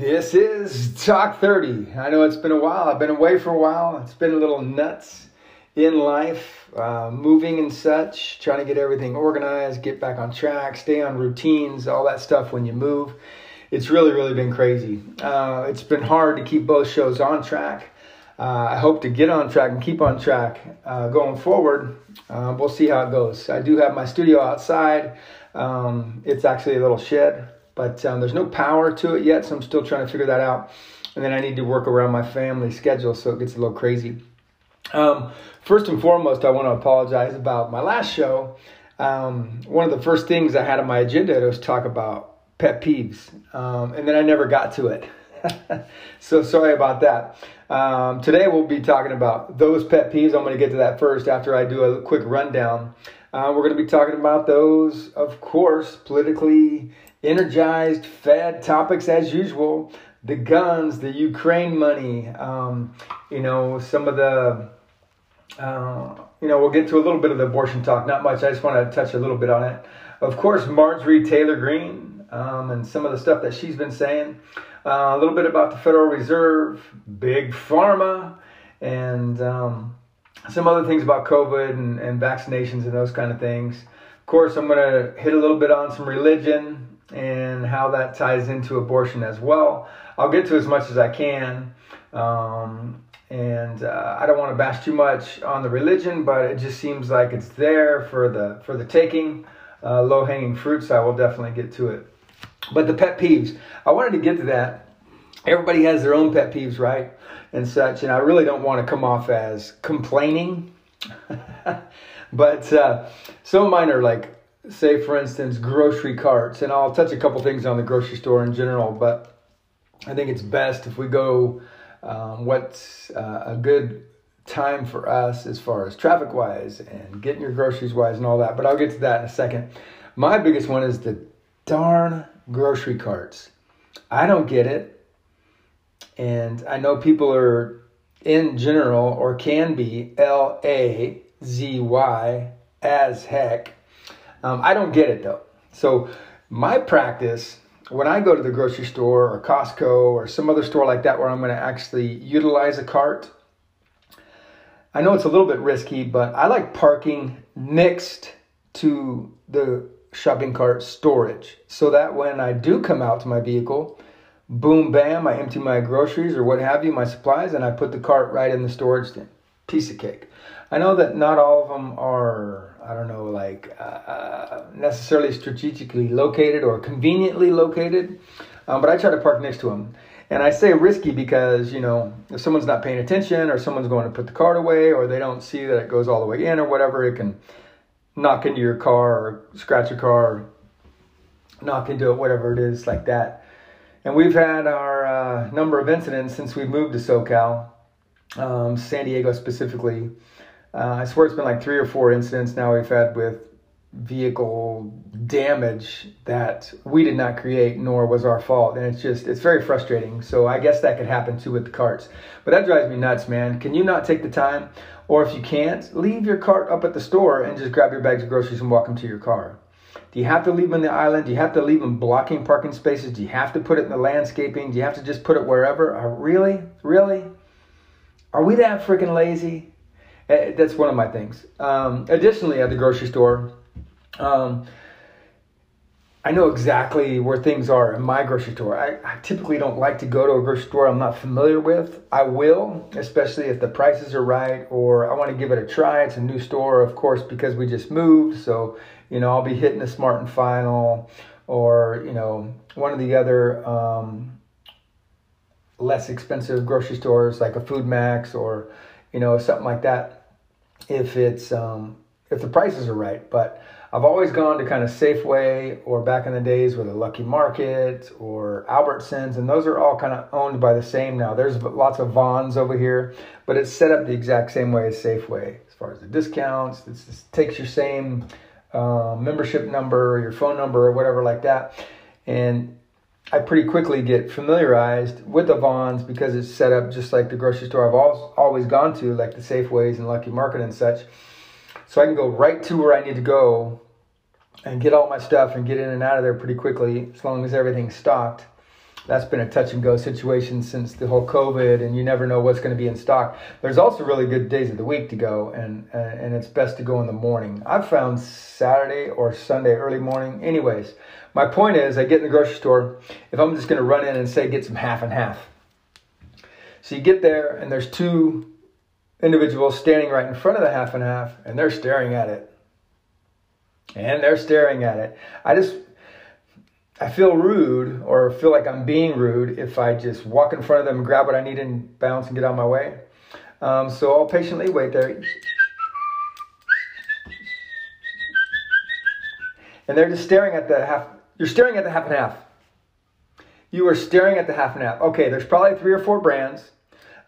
This is Talk 30. I know it's been a while. I've been away for a while. It's been a little nuts in life, uh, moving and such, trying to get everything organized, get back on track, stay on routines, all that stuff when you move. It's really, really been crazy. Uh, it's been hard to keep both shows on track. Uh, I hope to get on track and keep on track uh, going forward. Uh, we'll see how it goes. I do have my studio outside. Um, it's actually a little shed but um, there's no power to it yet, so I'm still trying to figure that out. And then I need to work around my family schedule, so it gets a little crazy. Um, first and foremost, I want to apologize about my last show. Um, one of the first things I had on my agenda was talk about pet peeves, um, and then I never got to it. so sorry about that. Um, today we'll be talking about those pet peeves. I'm going to get to that first after I do a quick rundown. Uh, we're going to be talking about those, of course, politically energized, fed topics as usual. The guns, the Ukraine money, um, you know, some of the, uh, you know, we'll get to a little bit of the abortion talk. Not much. I just want to touch a little bit on it. Of course, Marjorie Taylor Greene um, and some of the stuff that she's been saying. Uh, a little bit about the Federal Reserve, Big Pharma, and um, some other things about COVID and, and vaccinations and those kind of things. Of course, I'm going to hit a little bit on some religion, and how that ties into abortion as well. I'll get to as much as I can. Um, and uh, I don't want to bash too much on the religion, but it just seems like it's there for the for the taking. Uh, low hanging fruits. I will definitely get to it. But the pet peeves, I wanted to get to that. Everybody has their own pet peeves, right, and such. And I really don't want to come off as complaining, but uh, some of mine are like say for instance grocery carts and i'll touch a couple things on the grocery store in general but i think it's best if we go um, what's uh, a good time for us as far as traffic wise and getting your groceries wise and all that but i'll get to that in a second. My biggest one is the darn grocery carts. I don't get it and i know people are in general or can be l-a-z-y as heck um, I don't get it though. So my practice when I go to the grocery store or Costco or some other store like that where I'm going to actually utilize a cart, I know it's a little bit risky, but I like parking next to the shopping cart storage so that when I do come out to my vehicle, boom, bam, I empty my groceries or what have you, my supplies, and I put the cart right in the storage bin. Piece of cake. I know that not all of them are I don't know, like uh, uh, necessarily strategically located or conveniently located, um, but I try to park next to them. And I say risky because, you know, if someone's not paying attention or someone's going to put the cart away or they don't see that it goes all the way in or whatever, it can knock into your car or scratch your car or knock into it, whatever it is like that. And we've had our uh, number of incidents since we moved to SoCal, um, San Diego specifically, uh, I swear it's been like three or four incidents now we've had with vehicle damage that we did not create nor was our fault. And it's just it's very frustrating. So i guess that could happen too with the carts. But that drives me nuts man. Can you not take the time? Or if you can't leave your cart up at the store and just grab your bags of groceries and walk them to your car. Do you have to leave them in the island? Do you have to leave them blocking parking spaces? Do you have to put it in the landscaping? Do you have to just put it wherever? Uh, really? Really are we that freaking lazy Eh, that's one of my things. Um, additionally, at the grocery store, um, I know exactly where things are in my grocery store. I, I, typically don't like to go to a grocery store I'm not familiar with. I will, especially if the prices are right or I want to give it a try. It's a new store, of course, because we just moved. So, you know, I'll be hitting a Smart and Final or, you know, one of the other um, less expensive grocery stores like a Food Max or, you know, something like that if it's um, if the prices are right. But I've always gone to kind of Safeway or back in the days with a Lucky Market or Albertsons, and those are all kind of owned by the same now. There's lots of Vons over here, but it's set up the exact same way as Safeway as far as the discounts. It takes your same uh, membership number, or your phone number, or whatever like that, and I pretty quickly get familiarized with the Vons because it's set up just like the grocery store I've always gone to, like the Safeways and Lucky Market and such. So I can go right to where I need to go and get all my stuff and get in and out of there pretty quickly as long as everything's stocked. that's been a touch and go situation since the whole COVID, and you never know what's going to be in stock. There's also really good days of the week to go, and and it's best to go in the morning. I've found Saturday or Sunday early morning. Anyways, my point is, I get in the grocery store. If I'm just going to run in and say get some half and half, so you get there, and there's two individuals standing right in front of the half and half, and they're staring at it, and they're staring at it. I just I feel rude or feel like I'm being rude if I just walk in front of them grab what I need and bounce and get out of my way. Um, so I'll patiently wait there. And they're just staring at the half. You're staring at the half and half. You are staring at the half and half. Okay, there's probably three or four brands.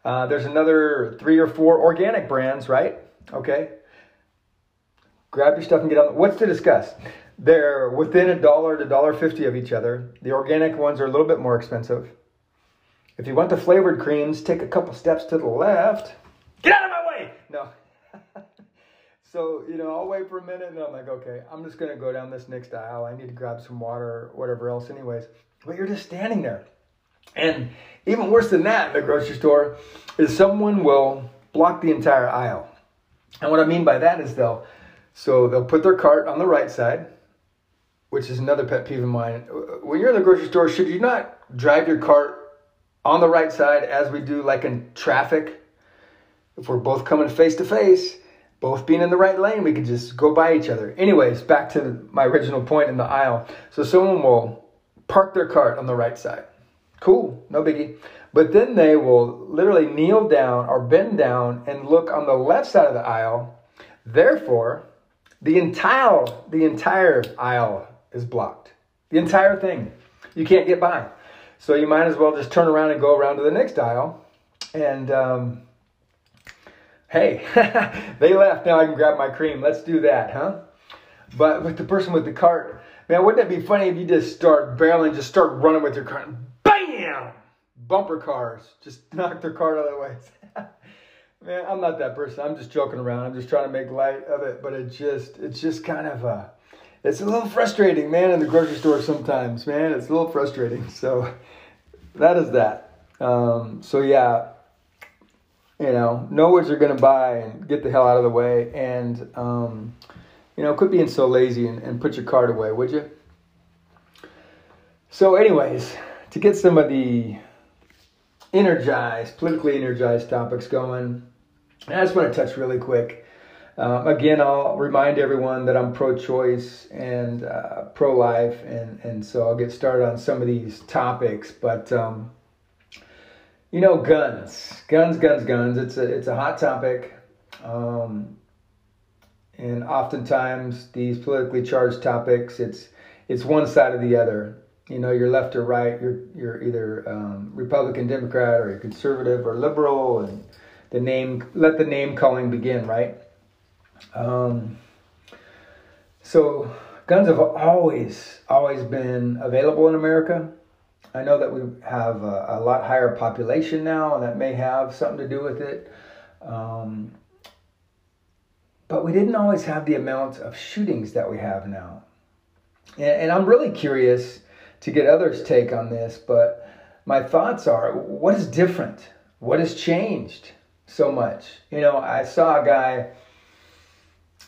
Uh, there's another three or four organic brands, right? Okay. Grab your stuff and get on. What's to discuss? They're within a dollar to dollar fifty of each other. The organic ones are a little bit more expensive. If you want the flavored creams, take a couple steps to the left. Get out of my way! No. So, you know, I'll wait for a minute and I'm like, okay, I'm just gonna go down this next aisle. I need to grab some water or whatever else, anyways. But you're just standing there. And even worse than that the grocery store is someone will block the entire aisle. And what I mean by that is they'll so they'll put their cart on the right side which is another pet peeve of mine. When you're in the grocery store, should you not drive your cart on the right side as we do like in traffic? If we're both coming face to face, both being in the right lane, we could just go by each other. Anyways, back to my original point in the aisle. So someone will park their cart on the right side. Cool, no biggie. But then they will literally kneel down or bend down and look on the left side of the aisle. Therefore, the entire the entire aisle is blocked. The entire thing. You can't get by. So you might as well just turn around and go around to the next aisle. And um, hey, they left. Now I can grab my cream. Let's do that, huh? But with the person with the cart, man, wouldn't it be funny if you just start barreling, just start running with your cart, bam, bumper cars, just knock their cart out of the way. man, I'm not that person. I'm just joking around. I'm just trying to make light of it, but it just, it's just kind of a it's a little frustrating, man, in the grocery store sometimes, man. It's a little frustrating. So that is that. Um, so yeah, you know, know what you're gonna buy and get the hell out of the way, and um, you know, quit being so lazy and, and put your card away, would you? So, anyways, to get some of the energized, politically energized topics going, I just want to touch really quick um, again, I'll remind everyone that I'm pro-choice and uh, pro-life, and and so I'll get started on some of these topics. But um, you know, guns, guns, guns, guns. It's a it's a hot topic, um, and oftentimes these politically charged topics, it's it's one side or the other. You know, you're left or right. You're you're either um, Republican, Democrat, or conservative or liberal, and the name let the name calling begin. Right um, so guns have always, always been available in America. I know that we have a, a, lot higher population now, and that may have something to do with it. Um, but we didn't always have the amount of shootings that we have now. And, and I'm really curious to get others' take on this, but my thoughts are what is different? What has changed so much? You know, I saw a guy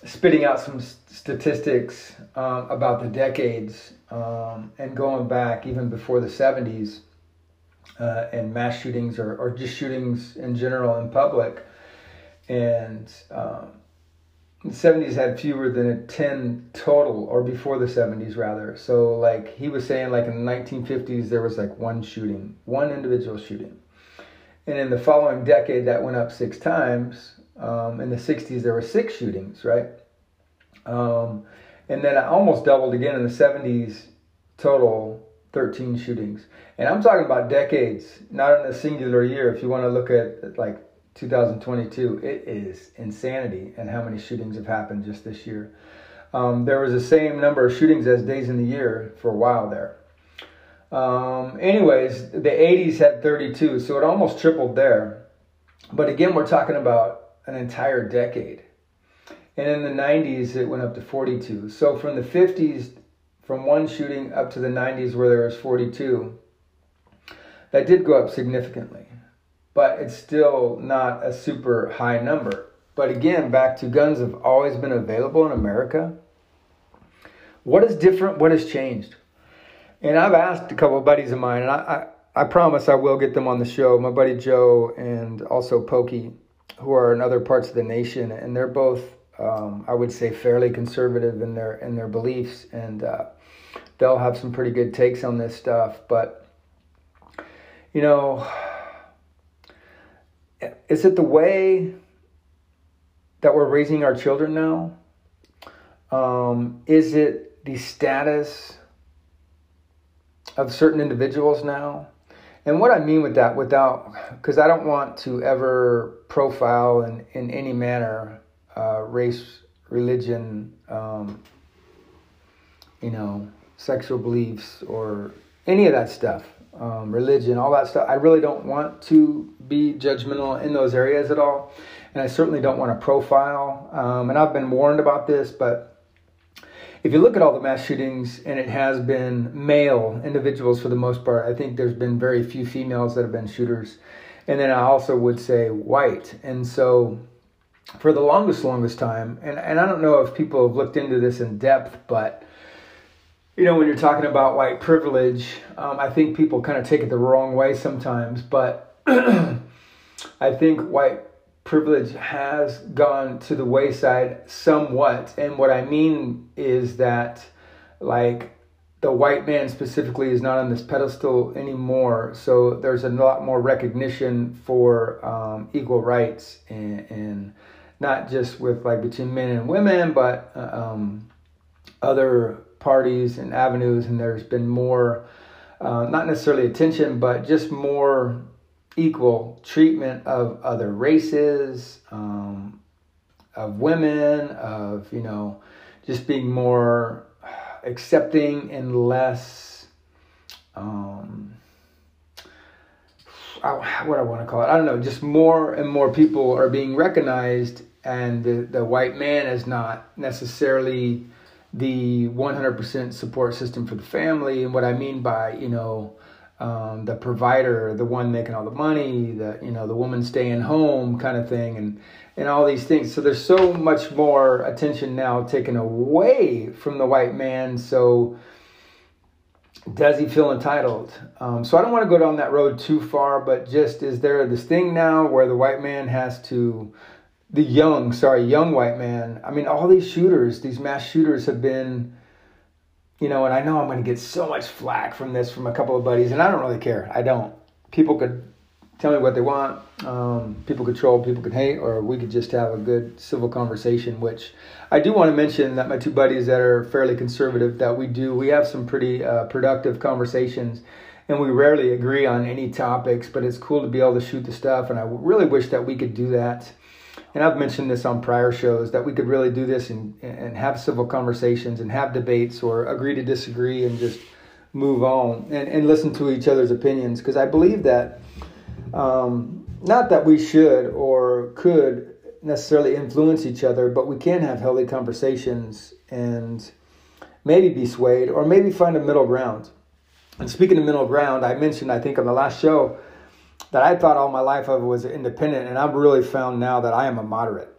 spitting out some statistics um, about the decades um, and going back even before the 70s uh, and mass shootings or, or just shootings in general in public. And um, the 70s had fewer than a 10 total, or before the 70s rather. So, like he was saying, like in the 1950s, there was like one shooting, one individual shooting. And in the following decade, that went up six times. Um, in the 60s, there were six shootings, right? Um, and then I almost doubled again in the 70s, total 13 shootings. And I'm talking about decades, not in a singular year. If you want to look at like 2022, it is insanity and how many shootings have happened just this year. Um, there was the same number of shootings as days in the year for a while there. Um, anyways, the 80s had 32, so it almost tripled there. But again, we're talking about an entire decade. And in the 90s, it went up to 42. So from the 50s, from one shooting up to the 90s where there was 42, that did go up significantly, but it's still not a super high number. But again, back to guns have always been available in America. What is different? What has changed? And I've asked a couple of buddies of mine, and I, I, I promise I will get them on the show. My buddy Joe and also Pokey, who are in other parts of the nation, and they're both, um, I would say, fairly conservative in their in their beliefs, and uh, they'll have some pretty good takes on this stuff. But you know, is it the way that we're raising our children now? Um, is it the status of certain individuals now? And what I mean with that, without, because I don't want to ever profile in, in any manner uh, race, religion, um, you know, sexual beliefs, or any of that stuff, um, religion, all that stuff. I really don't want to be judgmental in those areas at all. And I certainly don't want to profile. Um, and I've been warned about this, but if you look at all the mass shootings, and it has been male individuals for the most part, I think there's been very few females that have been shooters. And then I also would say white. And so for the longest, longest time, and, and I don't know if people have looked into this in depth, but you know, when you're talking about white privilege, um, I think people kind of take it the wrong way sometimes. But I think white privilege has gone to the wayside somewhat. And what I mean is that, like, the white man specifically is not on this pedestal anymore. So there's a lot more recognition for um, equal rights and, and, not just with like between men and women, but um, other parties and avenues. And there's been more, uh, not necessarily attention, but just more equal treatment of other races, um, of women, of, you know, just being more accepting and less, um, what I want to call it. I don't know. Just more and more people are being recognized, and the, the white man is not necessarily the 100% support system for the family. And what I mean by, you know, um, the provider, the one making all the money, the you know the woman staying home kind of thing, and and all these things. So there's so much more attention now taken away from the white man. So does he feel entitled? Um, so I don't want to go down that road too far, but just is there this thing now where the white man has to, the young, sorry, young white man. I mean, all these shooters, these mass shooters have been you know, and I know I'm going to get so much flack from this from a couple of buddies, and I don't really care. I don't. People could tell me what they want. Um, people could troll, people could hate, or we could just have a good civil conversation. Which I do want to mention that my two buddies that are fairly conservative, that we do, we have some pretty uh, productive conversations, and we rarely agree on any topics. But it's cool to be able to shoot the stuff, and I really wish that we could do that and I've mentioned this on prior shows that we could really do this and and have civil conversations and have debates or agree to disagree and just move on and, and listen to each other's opinions because I believe that um, not that we should or could necessarily influence each other, but we can have healthy conversations and maybe be swayed or maybe find a middle ground. And speaking of middle ground, I mentioned I think on the last show that I thought all my life of was independent, and I've really found now that I am a moderate.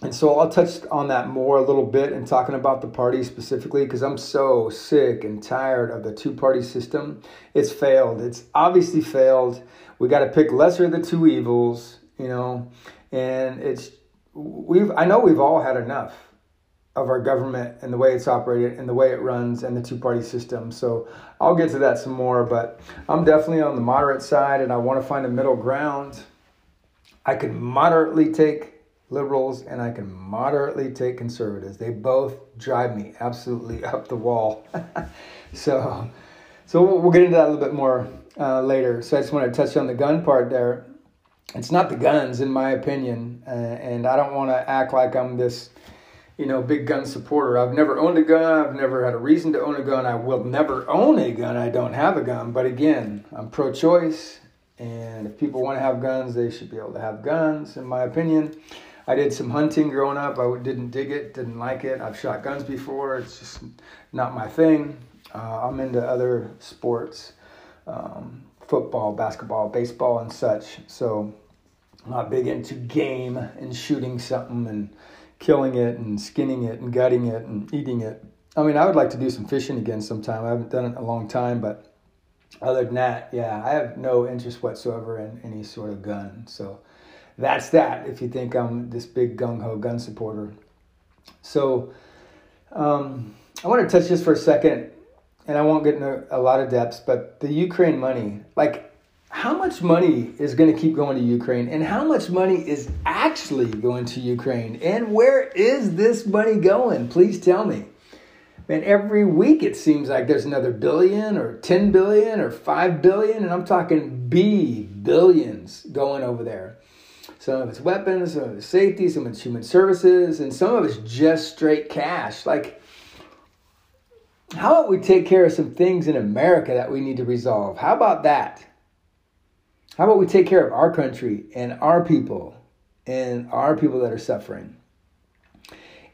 And so I'll touch on that more a little bit in talking about the party specifically because I'm so sick and tired of the two party system. It's failed. It's obviously failed. We got to pick lesser of the two evils, you know, and it's we've I know we've all had enough of our government and the way it's operated and the way it runs and the two party system. So I'll get to that some more, but I'm definitely on the moderate side and I want to find a middle ground. I can moderately take liberals and I can moderately take conservatives. They both drive me absolutely up the wall. so so we'll get into that a little bit more uh, later. So I just want to touch on the gun part there. It's not the guns, in my opinion, uh, and I don't want to act like I'm this you know, big gun supporter. I've never owned a gun. I've never had a reason to own a gun. I will never own a gun. I don't have a gun. But again, I'm pro choice. And if people want to have guns, they should be able to have guns, in my opinion. I did some hunting growing up. I didn't dig it, didn't like it. I've shot guns before. It's just not my thing. Uh, I'm into other sports, um, football, basketball, baseball, and such. So I'm not big into game and shooting something and killing it and skinning it and gutting it and eating it. I mean, I would like to do some fishing again sometime. I haven't done it in a long time, but other than that, yeah, I have no interest whatsoever in any sort of gun. So that's that. If you think I'm this big gung ho gun supporter, so um, I want to touch this for a second, and I won't get into a lot of depths, but the Ukraine money, like. How much money is going to keep going to Ukraine, and how much money is actually going to Ukraine, and where is this money going? Please tell me. And every week it seems like there's another billion or 10 billion or 5 billion, and I'm talking B billions going over there. Some of it's weapons, some of it's safety, some of it's human services, and some of it's just straight cash. Like, how about we take care of some things in America that we need to resolve? How about that? How about we take care of our country and our people and our people that are suffering?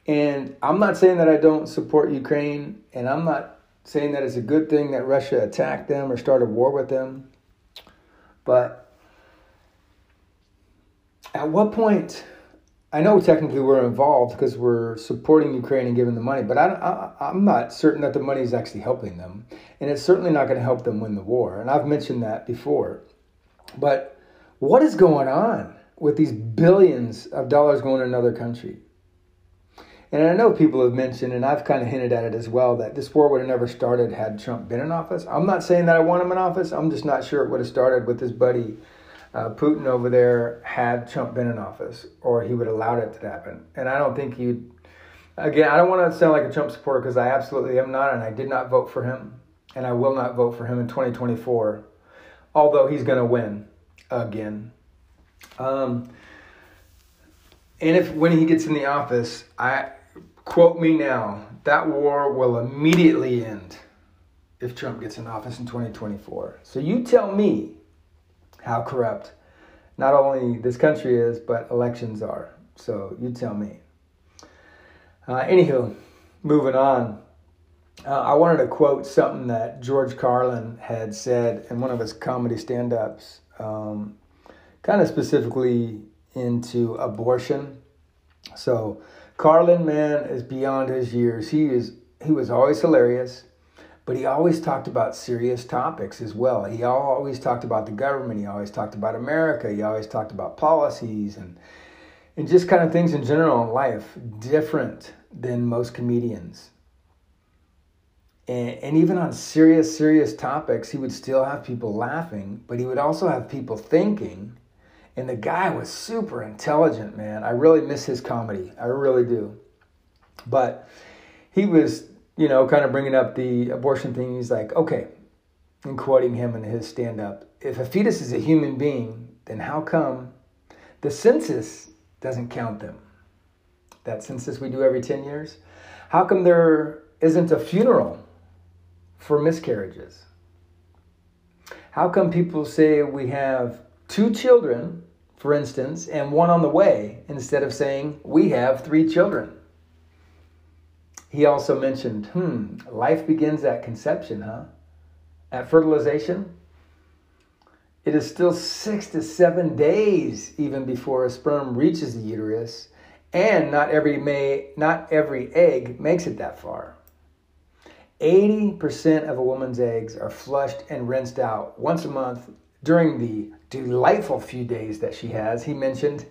And I'm not saying that I don't support Ukraine, and I'm not saying that it's a good thing that Russia attacked them or started war with them. But at what point, I know technically we're involved because we're supporting Ukraine and giving them money, but I, am not certain that the money is actually helping them. And it's certainly not going to help them win the war. And I've mentioned that before. But what is going on with these billions of dollars going to another country? And I know people have mentioned, and I've kind of hinted at it as well, that this war would have never started had Trump been in office. I'm not saying that I want him in office. I'm just not sure it would have started with his buddy uh, Putin over there had Trump been in office, or he would have allowed it to happen. And I don't think he'd. Again, I don't want to sound like a Trump supporter because I absolutely am not, and I did not vote for him, and I will not vote for him in 2024, although he's going to win again. Um, and if when he gets in the office, I quote me now, that war will immediately end if Trump gets in office in 2024. So you tell me how corrupt not only this country is, but elections are. So you tell me. Uh, anywho, moving on. Uh, I wanted to quote something that George Carlin had said in one of his comedy stand ups, um, kind of specifically into abortion. So, Carlin, man, is beyond his years. He is he was always hilarious, but he always talked about serious topics as well. He always talked about the government. He always talked about America. He always talked about policies and and just kind of things in general in life, different than most comedians. And, and even on serious, serious topics, he would still have people laughing, but he would also have people thinking and the guy was super intelligent, man. I really miss his comedy. I really do. But he was, you know, kind of bringing up the abortion thing. He's like, okay, and quoting him in his stand up if a fetus is a human being, then how come the census doesn't count them? That census we do every 10 years? How come there isn't a funeral for miscarriages? How come people say we have two children, for instance, and one on the way, instead of saying, we have three children. He also mentioned, hmm, life begins at conception, huh? At fertilization, it is still six to seven days even before a sperm reaches the uterus, and not every may not every egg makes it that far. 80% of a woman's eggs are flushed and rinsed out once a month during the delightful few days that she has, he mentioned,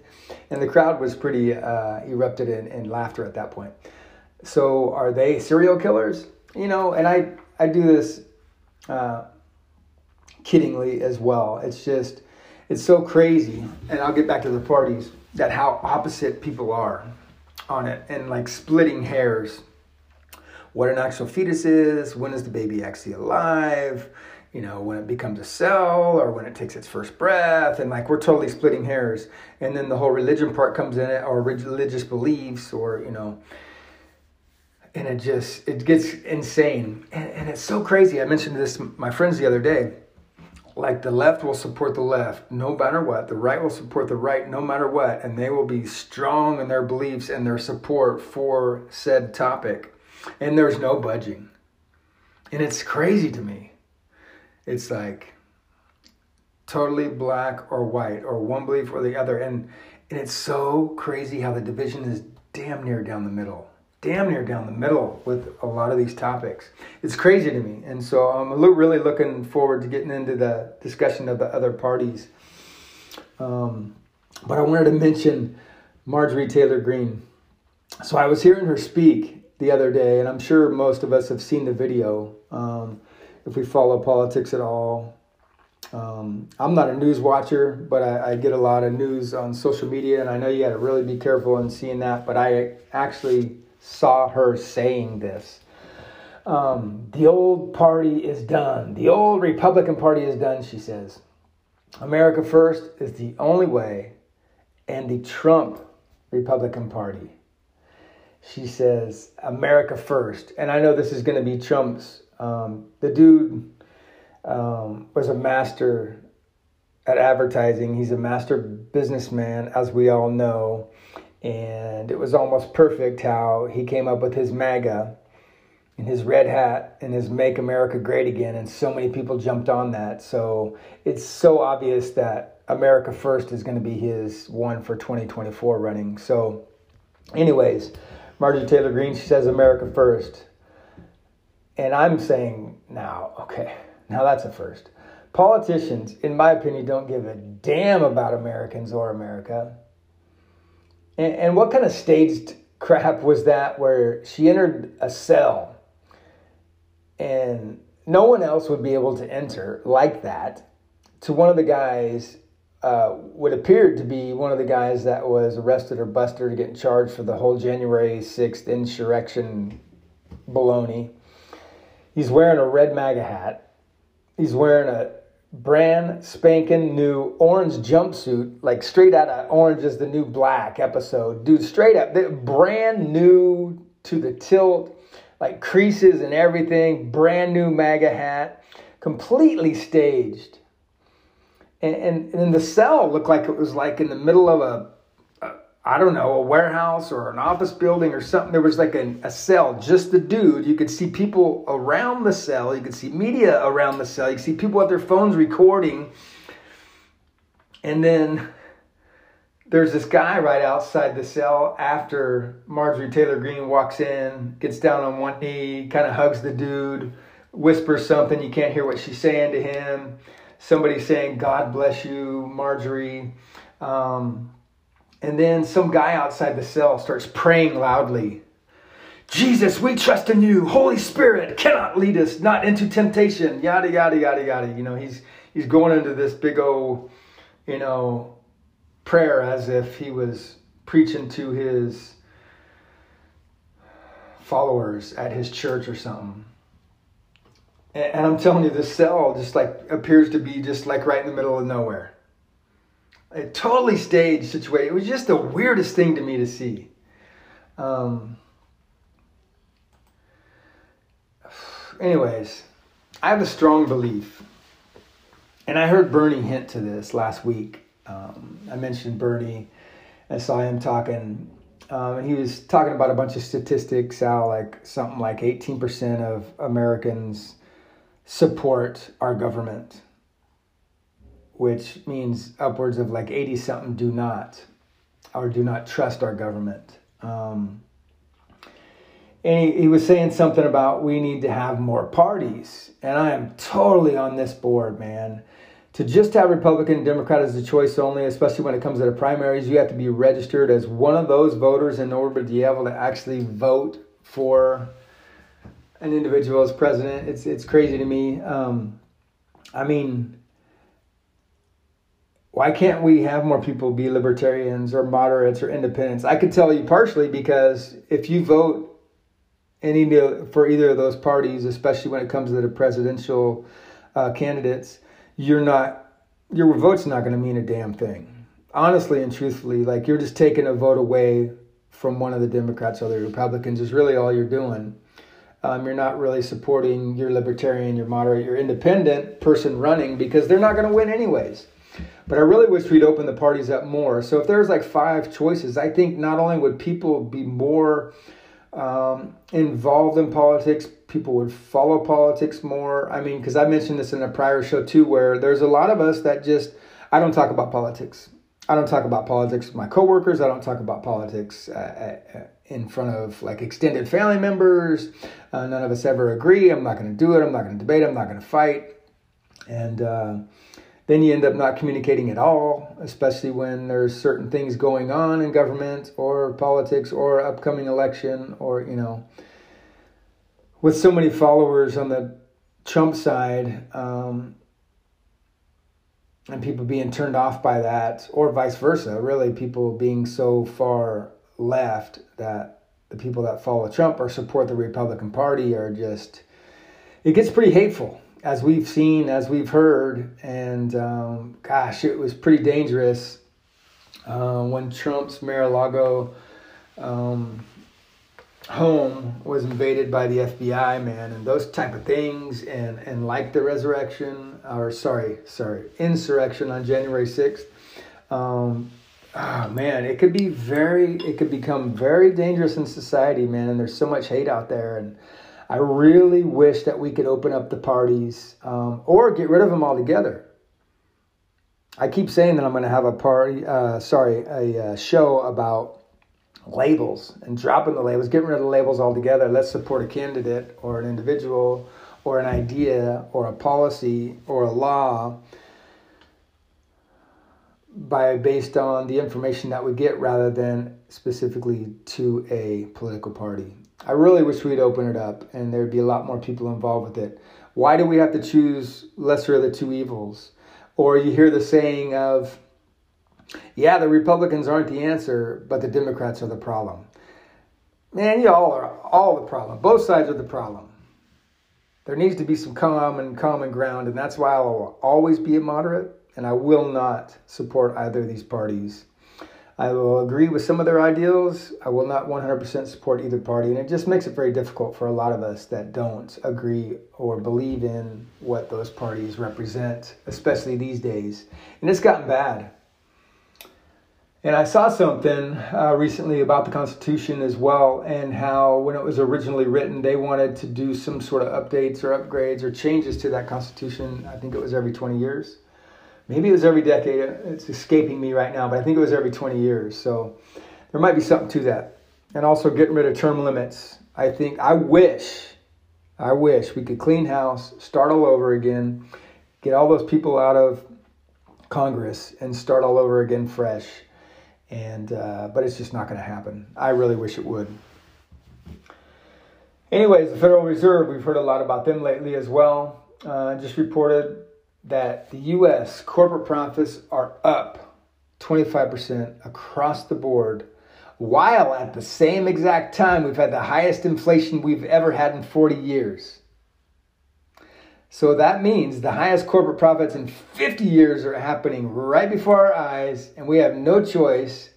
and the crowd was pretty uh, erupted in, in laughter at that point. So, are they serial killers? You know, and I I do this uh, kiddingly as well. It's just it's so crazy, and I'll get back to the parties that how opposite people are on it, and like splitting hairs. What an actual fetus is, when is the baby actually alive? you know, when it becomes a cell or when it takes its first breath. And like we're totally splitting hairs. And then the whole religion part comes in it or religious beliefs or, you know, and it just, it gets insane. And, and it's so crazy. I mentioned this my friends the other day. Like the left will support the left no matter what. The right will support the right no matter what. And they will be strong in their beliefs and their support for said topic. And there's no budging. And it's crazy to me it's like totally black or white or one belief or the other. And, and it's so crazy how the division is damn near down the middle. Damn near down the middle with a lot of these topics. It's crazy to me. And so I'm really looking forward to getting into the discussion of the other parties. Um, but I wanted to mention Marjorie Taylor Greene. So I was hearing her speak the other day, and I'm sure most of us have seen the video. Um, if we follow politics at all, um, I'm not a news watcher, but I, I, get a lot of news on social media, and I know you got to really be careful in seeing that. But I actually saw her saying this. Um, the old party is done. The old Republican Party is done, she says. America First is the only way, and the Trump Republican Party. She says, America First. And I know this is going to be Trump's. Um, the dude um, was a master at advertising. He's a master businessman, as we all know. And it was almost perfect how he came up with his MAGA and his red hat and his Make America Great Again. And so many people jumped on that. So it's so obvious that America First is going to be his one for 2024 running. So, anyways, Marjorie Taylor Greene, she says America First. And I'm saying now, okay, now that's a first. Politicians, in my opinion, don't give a damn about Americans or America. And, and what kind of staged crap was that where she entered a cell and no one else would be able to enter like that to one of the guys uh, would appear to be one of the guys that was arrested or busted or getting charged for the whole January 6th insurrection baloney. He's wearing a red MAGA hat. He's wearing a brand spanking new orange jumpsuit, like straight out of Orange is the New Black episode. Dude, straight up, brand new to the tilt, like creases and everything, brand new MAGA hat, completely staged. And, and, and the cell looked like it was like in the middle of a I don't know, a warehouse or an office building or something. There was like a, a, cell, just the dude. You could see people around the cell. You could see media around the cell. You could see people with their phones recording. And then there's this guy right outside the cell after Marjorie Taylor Greene walks in, gets down on one knee, kind of hugs the dude, whispers something. You can't hear what she's saying to him. Somebody's saying, God bless you, Marjorie. Um, and then some guy outside the cell starts praying loudly. Jesus, we trust in you. Holy Spirit cannot lead us not into temptation. Yada yada yada yada. You know, he's he's going into this big old, you know, prayer as if he was preaching to his followers at his church or something. And I'm telling you, this cell just like appears to be just like right in the middle of nowhere a totally staged situation. It was just the weirdest thing to me to see. Um, anyways, I have a strong belief, and I heard Bernie hint to this last week. Um, I mentioned Bernie. I saw him talking, um, and he was talking about a bunch of statistics. How like something like eighteen percent of Americans support our government which means upwards of like 80 something do not or do not trust our government. Um, and he, he was saying something about we need to have more parties. And I am totally on this board, man. To just have Republican and Democrat as a choice only, especially when it comes to the primaries, you have to be registered as one of those voters in order to be able to actually vote for an individual as president. It's it's crazy to me. Um, I mean, why can't we have more people be libertarians or moderates or independents? I could tell you partially because if you vote any for either of those parties, especially when it comes to the presidential uh, candidates, you're not your vote's not going to mean a damn thing. Honestly and truthfully, like you're just taking a vote away from one of the Democrats or the Republicans is really all you're doing. Um, you're not really supporting your libertarian, your moderate, your independent person running because they're not going to win anyways. But I really wish we'd open the parties up more. So if there's like five choices, I think not only would people be more um, involved in politics, people would follow politics more. I mean, because I mentioned this in a prior show too, where there's a lot of us that just, I don't talk about politics. I don't talk about politics with my coworkers. I don't talk about politics uh, in front of like extended family members. Uh, none of us ever agree. I'm not going to do it. I'm not going to debate. I'm not going to fight. And uh, then you end up not communicating at all, especially when there's certain things going on in government or politics or upcoming election or, you know, with so many followers on the Trump side um, and people being turned off by that, or vice versa, really, people being so far left that the people that follow Trump or support the Republican Party are just, it gets pretty hateful as we've seen, as we've heard, and um, gosh, it was pretty dangerous uh, when Trump's Mar-a-Lago um, home was invaded by the FBI, man, and those type of things, and and like the resurrection, or sorry, sorry, insurrection on January sixth. Um, oh man, it could be very, it could become very dangerous in society, man. And there's so much hate out there, and I really wish that we could open up the parties um, or get rid of them altogether. I keep saying that I'm going to have a party, uh, sorry, a uh, show about labels and dropping the labels, getting rid of the labels altogether. Let's support a candidate or an individual or an idea or a policy or a law by based on the information that we get rather than specifically to a political party. I really wish we'd open it up and there'd be a lot more people involved with it. Why do we have to choose lesser of the two evils? Or you hear the saying of, yeah, the Republicans aren't the answer, but the Democrats are the problem. Man, you all are all the problem. Both sides are the problem. There needs to be some common common ground, and that's why I will always be a moderate, and I will not support either of these parties. I will agree with some of their ideals. I will not 100% support either party. And it just makes it very difficult for a lot of us that don't agree or believe in what those parties represent, especially these days. And it's gotten bad. And I saw something uh, recently about the Constitution as well, and how when it was originally written, they wanted to do some sort of updates or upgrades or changes to that Constitution. I think it was every 20 years maybe it was every decade. It's escaping me right now, but I think it was every 20 years. So there might be something to that. And also getting rid of term limits. I think, I wish, I wish we could clean house, start all over again, get all those people out of Congress and start all over again fresh. And, uh, but it's just not going to happen. I really wish it would. Anyways, the Federal Reserve, we've heard a lot about them lately as well. Uh, just reported that the US corporate profits are up 25% across the board, while at the same exact time we've had the highest inflation we've ever had in 40 years. So that means the highest corporate profits in 50 years are happening right before our eyes, and we have no choice.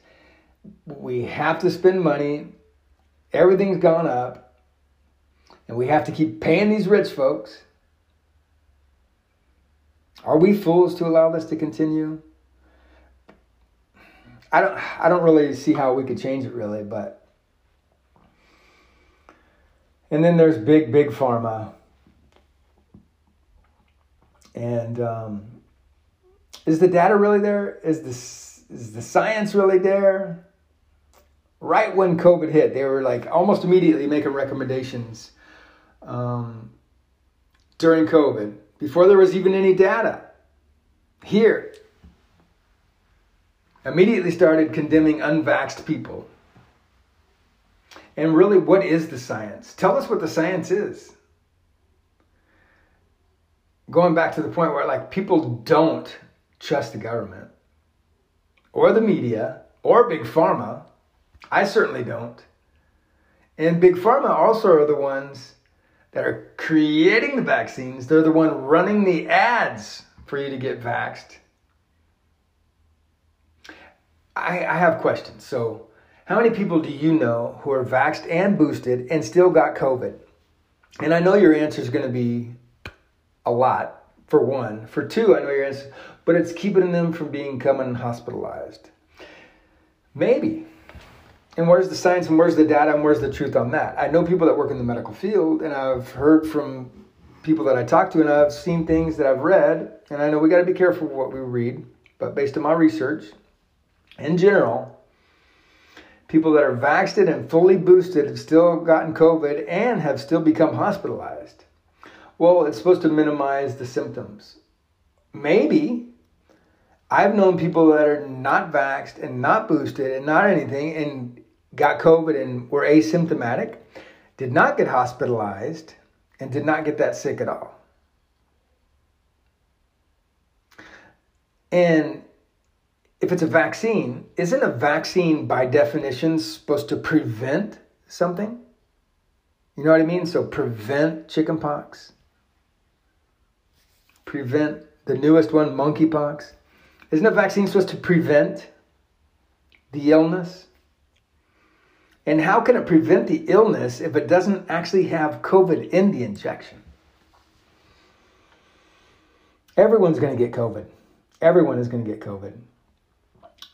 We have to spend money. Everything's gone up, and we have to keep paying these rich folks. Are we fools to allow this to continue? I don't I don't really see how we could change it really, but and then there's big big pharma, and um, is the data really there? Is this is the science really there? Right when COVID hit, they were like almost immediately making recommendations um, during COVID before there was even any data. Here, immediately started condemning unvaxxed people. And really, what is the science? Tell us what the science is. Going back to the point where, like, people don't trust the government or the media or Big Pharma. I certainly don't. And Big Pharma also are the ones that are creating the vaccines. They're the one running the ads for you to get vaxxed. I, I have questions. So, how many people do you know who are vaxxed and boosted and still got COVID? And I know your answer is going to be a lot, for one. For two, I know your answer, but it's keeping them from being coming hospitalized. Maybe. And where's the science and where's the data and where's the truth on that? I know people that work in the medical field, and I've heard from people that I talk to, and I've seen things that I've read, and I know we got to be careful what we read. But based on my research, in general, people that are vaccinated and fully boosted have still gotten COVID and have still become hospitalized. Well, it's supposed to minimize the symptoms. Maybe I've known people that are not vaxxed and not boosted and not anything and got COVID and were asymptomatic, did not get hospitalized, and did not get that sick at all. And if it's a vaccine, isn't a vaccine by definition supposed to prevent something? You know what I mean? So prevent chickenpox, prevent the newest one, monkeypox. Isn't a vaccine supposed to prevent the illness? And how can it prevent the illness if it doesn't actually have COVID in the injection? Everyone's going to get COVID. Everyone is going to get COVID.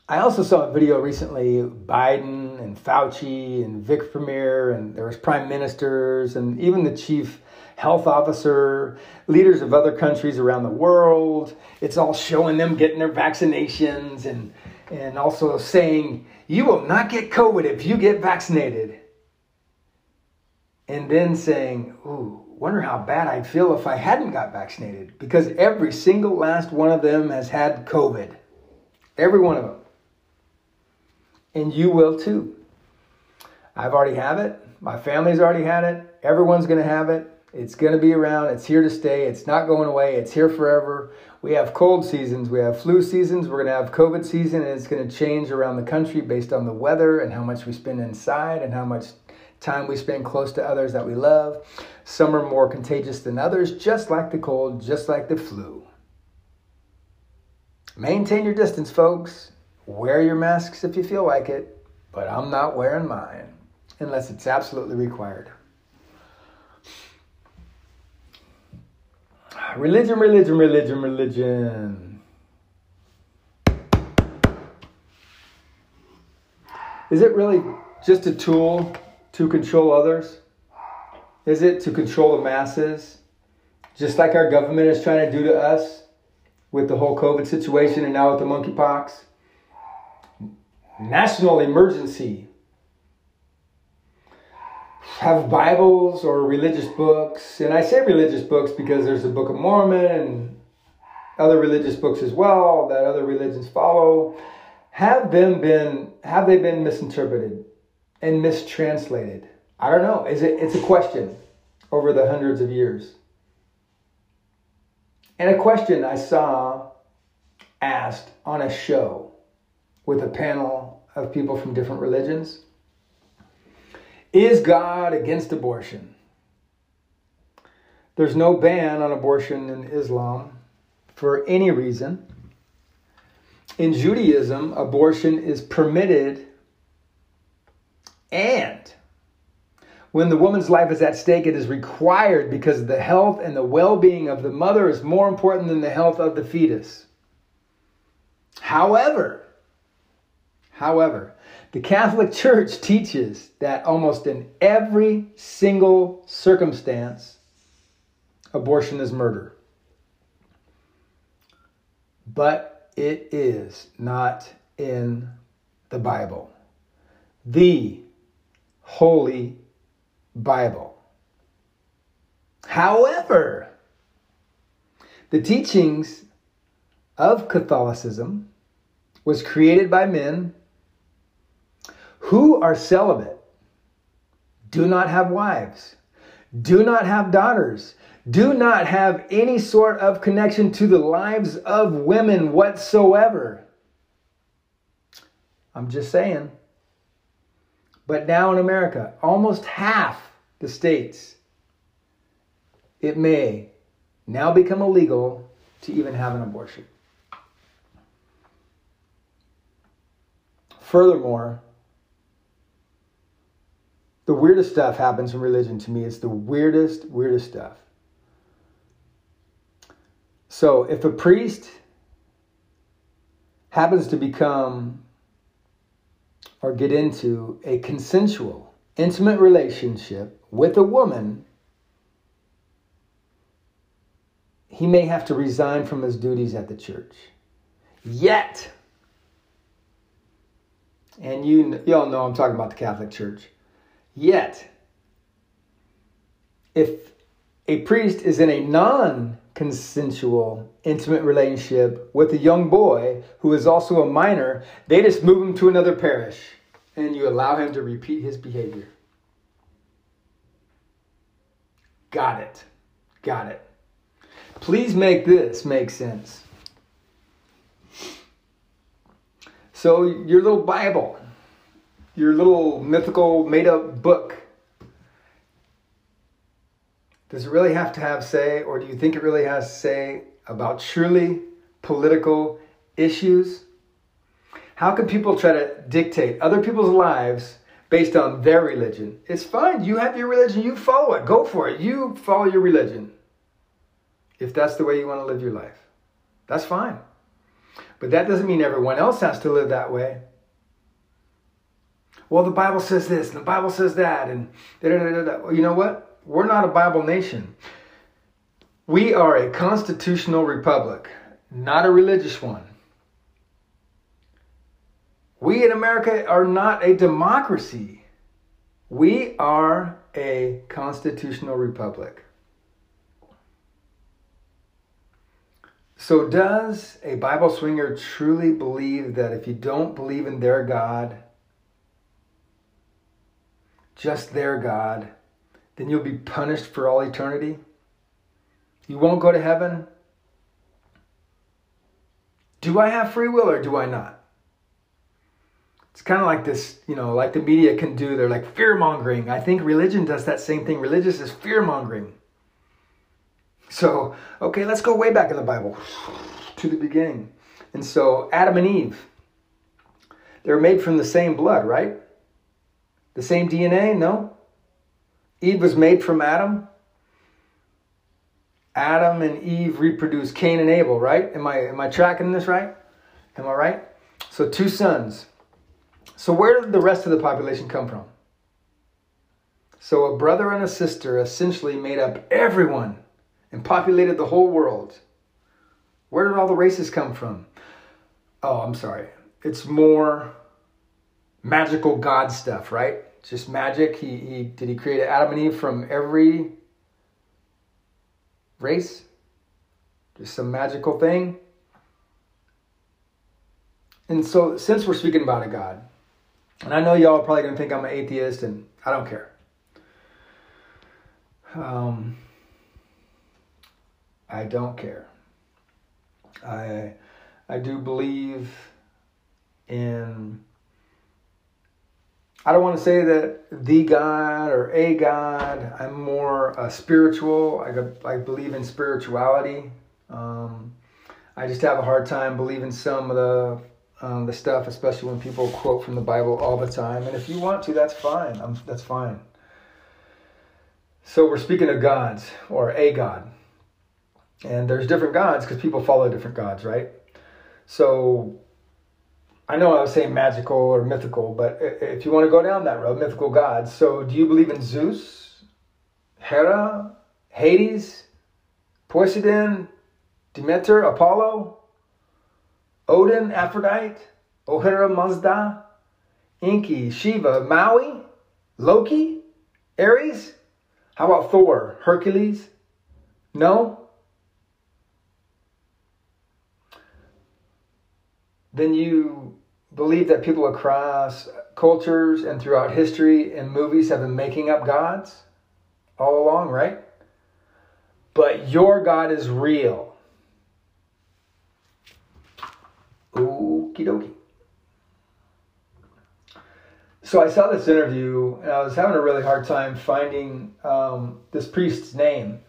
I also saw a video recently, Biden and Fauci and Vic Premier, and there was prime ministers and even the chief health officer, leaders of other countries around the world. It's all showing them getting their vaccinations and, and also saying, you will not get COVID if you get vaccinated. And then saying, ooh, wonder how bad I'd feel if I hadn't got vaccinated. Because every single last one of them has had COVID. Every one of them and you will too. I've already have it. My family's already had it. Everyone's going to have it. It's going to be around. It's here to stay. It's not going away. It's here forever. We have cold seasons. We have flu seasons. We're going to have COVID season, and it's going to change around the country based on the weather and how much we spend inside and how much time we spend close to others that we love. Some are more contagious than others, just like the cold, just like the flu. Maintain your distance, folks. Wear your masks if you feel like it, but I'm not wearing mine unless it's absolutely required. Religion, religion, religion, religion. Is it really just a tool to control others? Is it to control the masses? Just like our government is trying to do to us with the whole COVID situation and now with the monkeypox? national emergency. Have Bibles or religious books, and I say religious books because there's the Book of Mormon and other religious books as well that other religions follow. Have been been have they been misinterpreted and mistranslated? I don't know. Is it? It's a question over the hundreds of years. And a question I saw asked on a show with a panel of people from different religions. Is God against abortion? There's no ban on abortion in Islam for any reason. In Judaism, abortion is permitted, and when the woman's life is at stake, it is required because the health and the well being of the mother is more important than the health of the fetus. However, However, the Catholic Church teaches that almost in every single circumstance, abortion is murder. But it is not in the Bible. The Holy Bible. However, the teachings of Catholicism was created by men who are celibate, do not have wives, do not have daughters, do not have any sort of connection to the lives of women whatsoever. I'm just saying. But now in America, almost half the states, it may now become illegal to even have an abortion. Furthermore, the weirdest stuff happens in religion to me. It's the weirdest, weirdest stuff. So if a priest happens to become or get into a consensual, intimate relationship with a woman, he may have to resign from his duties at the church. Yet, and you, you all know I'm talking about the Catholic Church. Yet, if a priest is in a non consensual, intimate relationship with a young boy who is also a minor, they just move him to another parish and you allow him to repeat his behavior. Got it. Got it. Please make this make sense. So, your little Bible, your little mythical made up book, does it really have to have say, or do you think it really has say about truly political issues? How can people try to dictate other people's lives based on their religion? It's fine. You have your religion, you follow it. Go for it. You follow your religion. If that's the way you want to live your life, that's fine. But that doesn't mean everyone else has to live that way. Well, the Bible says this, and the Bible says that, and da da da da. You know what? We're not a Bible nation. We are a constitutional republic, not a religious one. We in America are not a democracy. We are a constitutional republic. So, does a Bible swinger truly believe that if you don't believe in their God, just their God, then you'll be punished for all eternity? You won't go to heaven? Do I have free will or do I not? It's kind of like this, you know, like the media can do. They're like fear mongering. I think religion does that same thing. Religious is fear mongering. So, okay, let's go way back in the Bible to the beginning. And so, Adam and Eve, they're made from the same blood, right? The same DNA? No. Eve was made from Adam. Adam and Eve reproduced Cain and Abel, right? Am I am I tracking this right? Am I right? So two sons. So where did the rest of the population come from? So a brother and a sister essentially made up everyone and populated the whole world. Where did all the races come from? Oh, I'm sorry. It's more magical God stuff, right? It's just magic. He, he did he create Adam and Eve from every race? Just some magical thing. And so, since we're speaking about a God, and I know y'all are probably gonna think I'm an atheist, and I don't care. Um, I don't care. I I do believe in I don't want to say that the God or a God. I'm more uh, spiritual. I, I believe in spirituality. Um, I just have a hard time believing some of the um, the stuff, especially when people quote from the Bible all the time. And if you want to, that's fine. I'm, that's fine. So we're speaking of gods or a God. And there's different gods because people follow different gods, right? So I know I was saying magical or mythical, but if you want to go down that road, mythical gods. So do you believe in Zeus, Hera, Hades, Poseidon, Demeter, Apollo, Odin, Aphrodite, Ahura Mazda, Enki, Shiva, Maui, Loki, Ares? How about Thor, Hercules? No? then you believe that people across cultures and throughout history and movies have been making up gods all along, right? But your God is real. Okie dokie. So I saw this interview and I was having a really hard time finding um, this priest's name,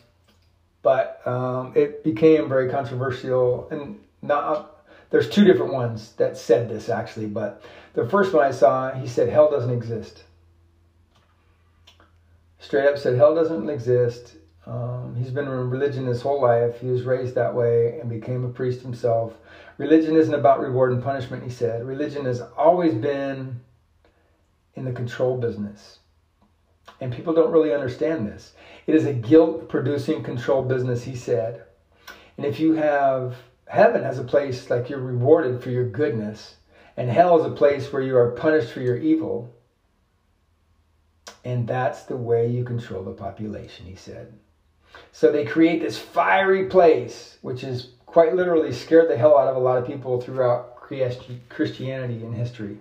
but um, it became very controversial and not there's two different ones that said this actually, but the first one I saw, he said, Hell doesn't exist. Straight up said, Hell doesn't exist. Um, he's been in religion his whole life. He was raised that way and became a priest himself. Religion isn't about reward and punishment, he said. Religion has always been in the control business. And people don't really understand this. It is a guilt producing control business, he said. And if you have heaven as a place like you're rewarded for your goodness, and hell is a place where you are punished for your evil, and that's the way you control the population, he said. So they create this fiery place, which is quite literally scared the hell out of a lot of people throughout Christianity in history.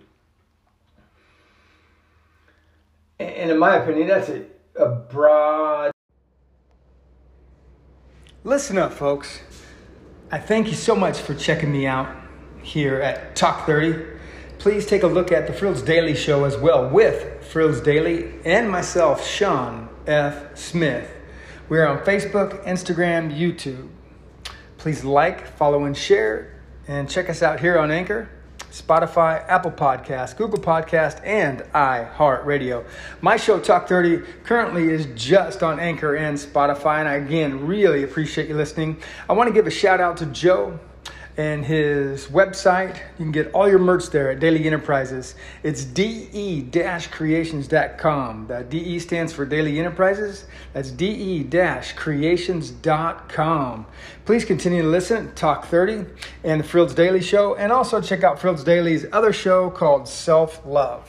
And in my opinion, that's a, a broad. Listen up, folks. I thank you so much for checking me out here at Talk 30. Please take a look at the Frills Daily Show as well with Frills Daily and myself, Sean F. Smith. We're on Facebook, Instagram, YouTube. Please like, follow, and share, and check us out here on Anchor. Spotify, Apple Podcast, Google Podcast, and iHeartRadio. My show, Talk 30, currently is just on Anchor and Spotify, and I again really appreciate you listening. I want to give a shout out to Joe and his website. You can get all your merch there at Daily Enterprises. It's de-creations.com. That DE stands for Daily Enterprises. That's de-creations.com. Please continue to listen, Talk 30 and the Frills Daily Show, and also check out Frills Daily's other show called Self Love.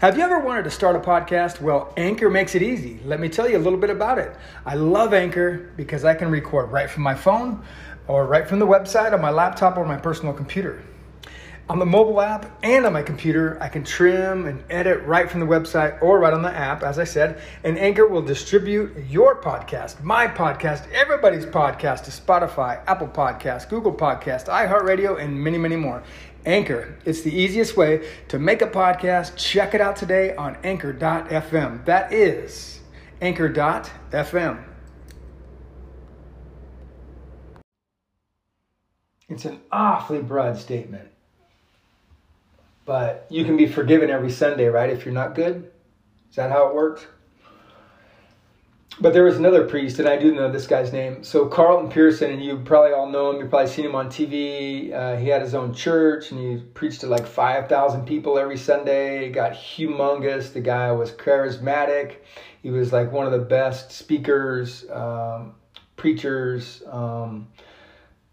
Have you ever wanted to start a podcast? Well, Anchor makes it easy. Let me tell you a little bit about it. I love Anchor because I can record right from my phone or right from the website on my laptop or my personal computer. On the mobile app and on my computer, I can trim and edit right from the website or right on the app, as I said. And Anchor will distribute your podcast, my podcast, everybody's podcast to Spotify, Apple Podcast, Google Podcast, iHeartRadio, and many, many more. Anchor, it's the easiest way to make a podcast. Check it out today on anchor.fm. That is anchor.fm. It's an awfully broad statement. But you can be forgiven every Sunday, right? If you're not good. Is that how it works? But there was another priest, and I do know this guy's name. So Carlton Pearson, and you probably all know him. You've probably seen him on TV. Uh, he had his own church, and he preached to like 5,000 people every Sunday. He got humongous. The guy was charismatic. He was like one of the best speakers, um, preachers. Um,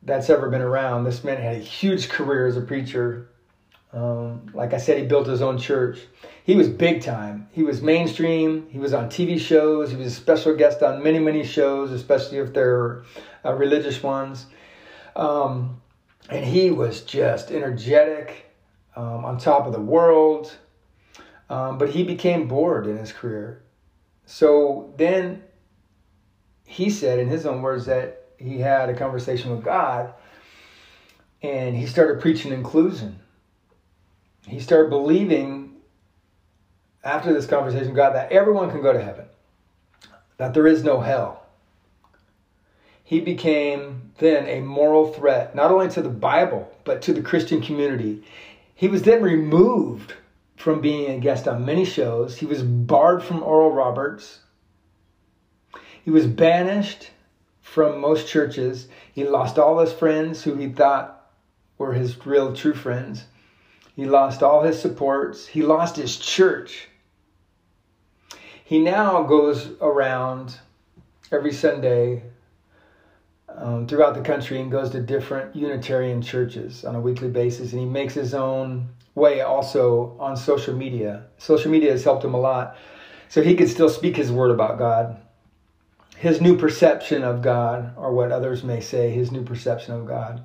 that's ever been around. This man had a huge career as a preacher. Um, like I said, he built his own church. He was big time. He was mainstream. He was on TV shows. He was a special guest on many, many shows, especially if they're uh, religious ones. Um, and he was just energetic, um, on top of the world. Um, but he became bored in his career. So then he said, in his own words, that he had a conversation with God and he started preaching inclusion. He started believing after this conversation with God that everyone can go to heaven, that there is no hell. He became then a moral threat, not only to the Bible, but to the Christian community. He was then removed from being a guest on many shows. He was barred from Oral Roberts. He was banished from most churches. He lost all his friends who he thought were his real true friends. He lost all his supports. He lost his church. He now goes around every Sunday um, throughout the country and goes to different Unitarian churches on a weekly basis. And he makes his own way also on social media. Social media has helped him a lot. So he could still speak his word about God his new perception of God, or what others may say, his new perception of God.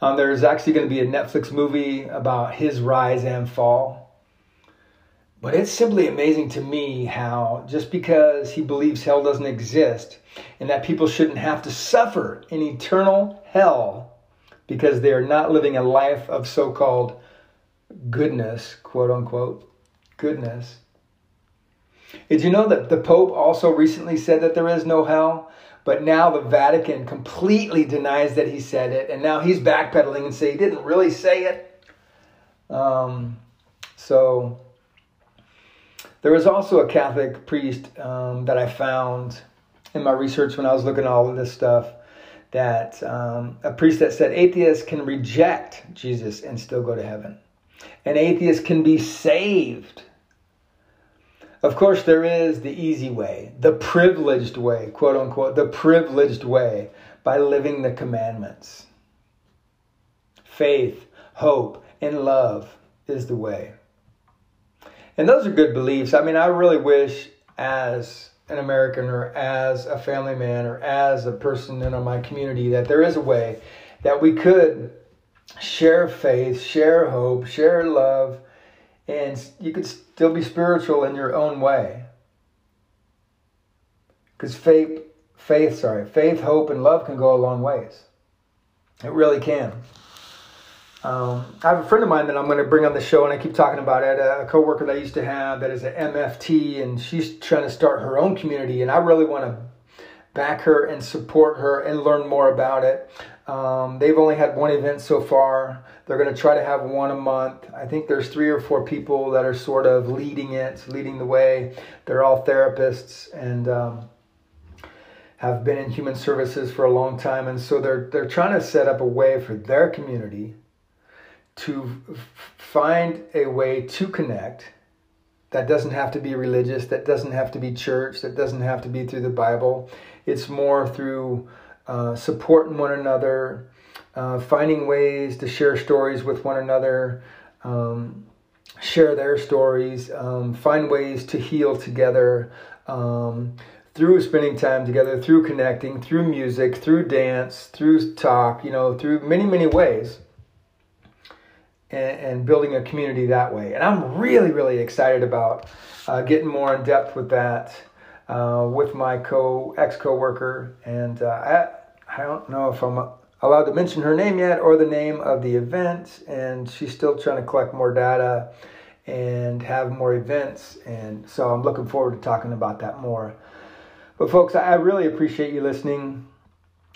Um, there's actually going to be a Netflix movie about his rise and fall. But it's simply amazing to me how just because he believes hell doesn't exist and that people shouldn't have to suffer in eternal hell because they are not living a life of so called goodness, quote unquote, goodness, did you know that the Pope also recently said that there is no hell? But now the Vatican completely denies that he said it, and now he's backpedaling and say he didn't really say it. Um, so there was also a Catholic priest um, that I found in my research when I was looking at all of this stuff. That um, a priest that said atheists can reject Jesus and still go to heaven, and atheists can be saved Of course, there is the easy way, the privileged way, quote unquote, the privileged way by living the commandments. Faith, hope, and love is the way. And those are good beliefs. I mean, I really wish as an American or as a family man or as a person in my community that there is a way that we could share faith, share hope, share love, and you could still be spiritual in your own way. Because faith, faith, sorry, faith, hope, and love can go a long ways. It really can. Um, I have a friend of mine that I'm going to bring on the show, and I keep talking about it. A coworker that I used to have that is an MFT, and she's trying to start her own community, and I really want to back her and support her and learn more about it. Um, they've only had one event so far. They're going to try to have one a month. I think there's three or four people that are sort of leading it, leading the way. They're all therapists and um, have been in human services for a long time, and so they're they're trying to set up a way for their community to find a way to connect that doesn't have to be religious, that doesn't have to be church, that doesn't have to be through the Bible. It's more through uh, supporting one another, uh, finding ways to share stories with one another, um, share their stories, um, find ways to heal together um, through spending time together, through connecting, through music, through dance, through talk, you know, through many, many ways and, and, building a community that way. And I'm really, really excited about uh, getting more in depth with that uh, with my co ex coworker. And uh, I, I don't know if I'm allowed to mention her name yet or the name of the event. And she's still trying to collect more data and have more events. And so I'm looking forward to talking about that more. But folks, I really appreciate you listening.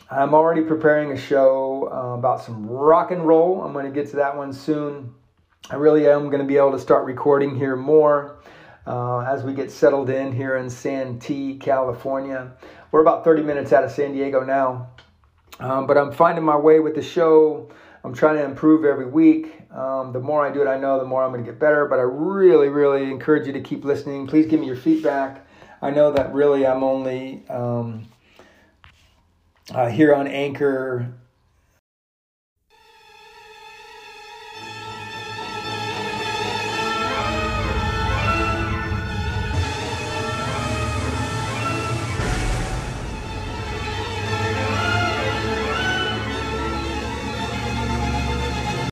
I'm already preparing a show uh, about some rock and roll. I'm going to get to that one soon. I really am going to be able to start recording here more uh, as we get settled in here in Santee, California. We're about 30 minutes out of San Diego now, um, but I'm finding my way with the show. I'm trying to improve every week. Um, the more I do it, I know the more I'm going to get better. But I really, really encourage you to keep listening. Please give me your feedback. I know that really I'm only. Um, uh, here on Anchor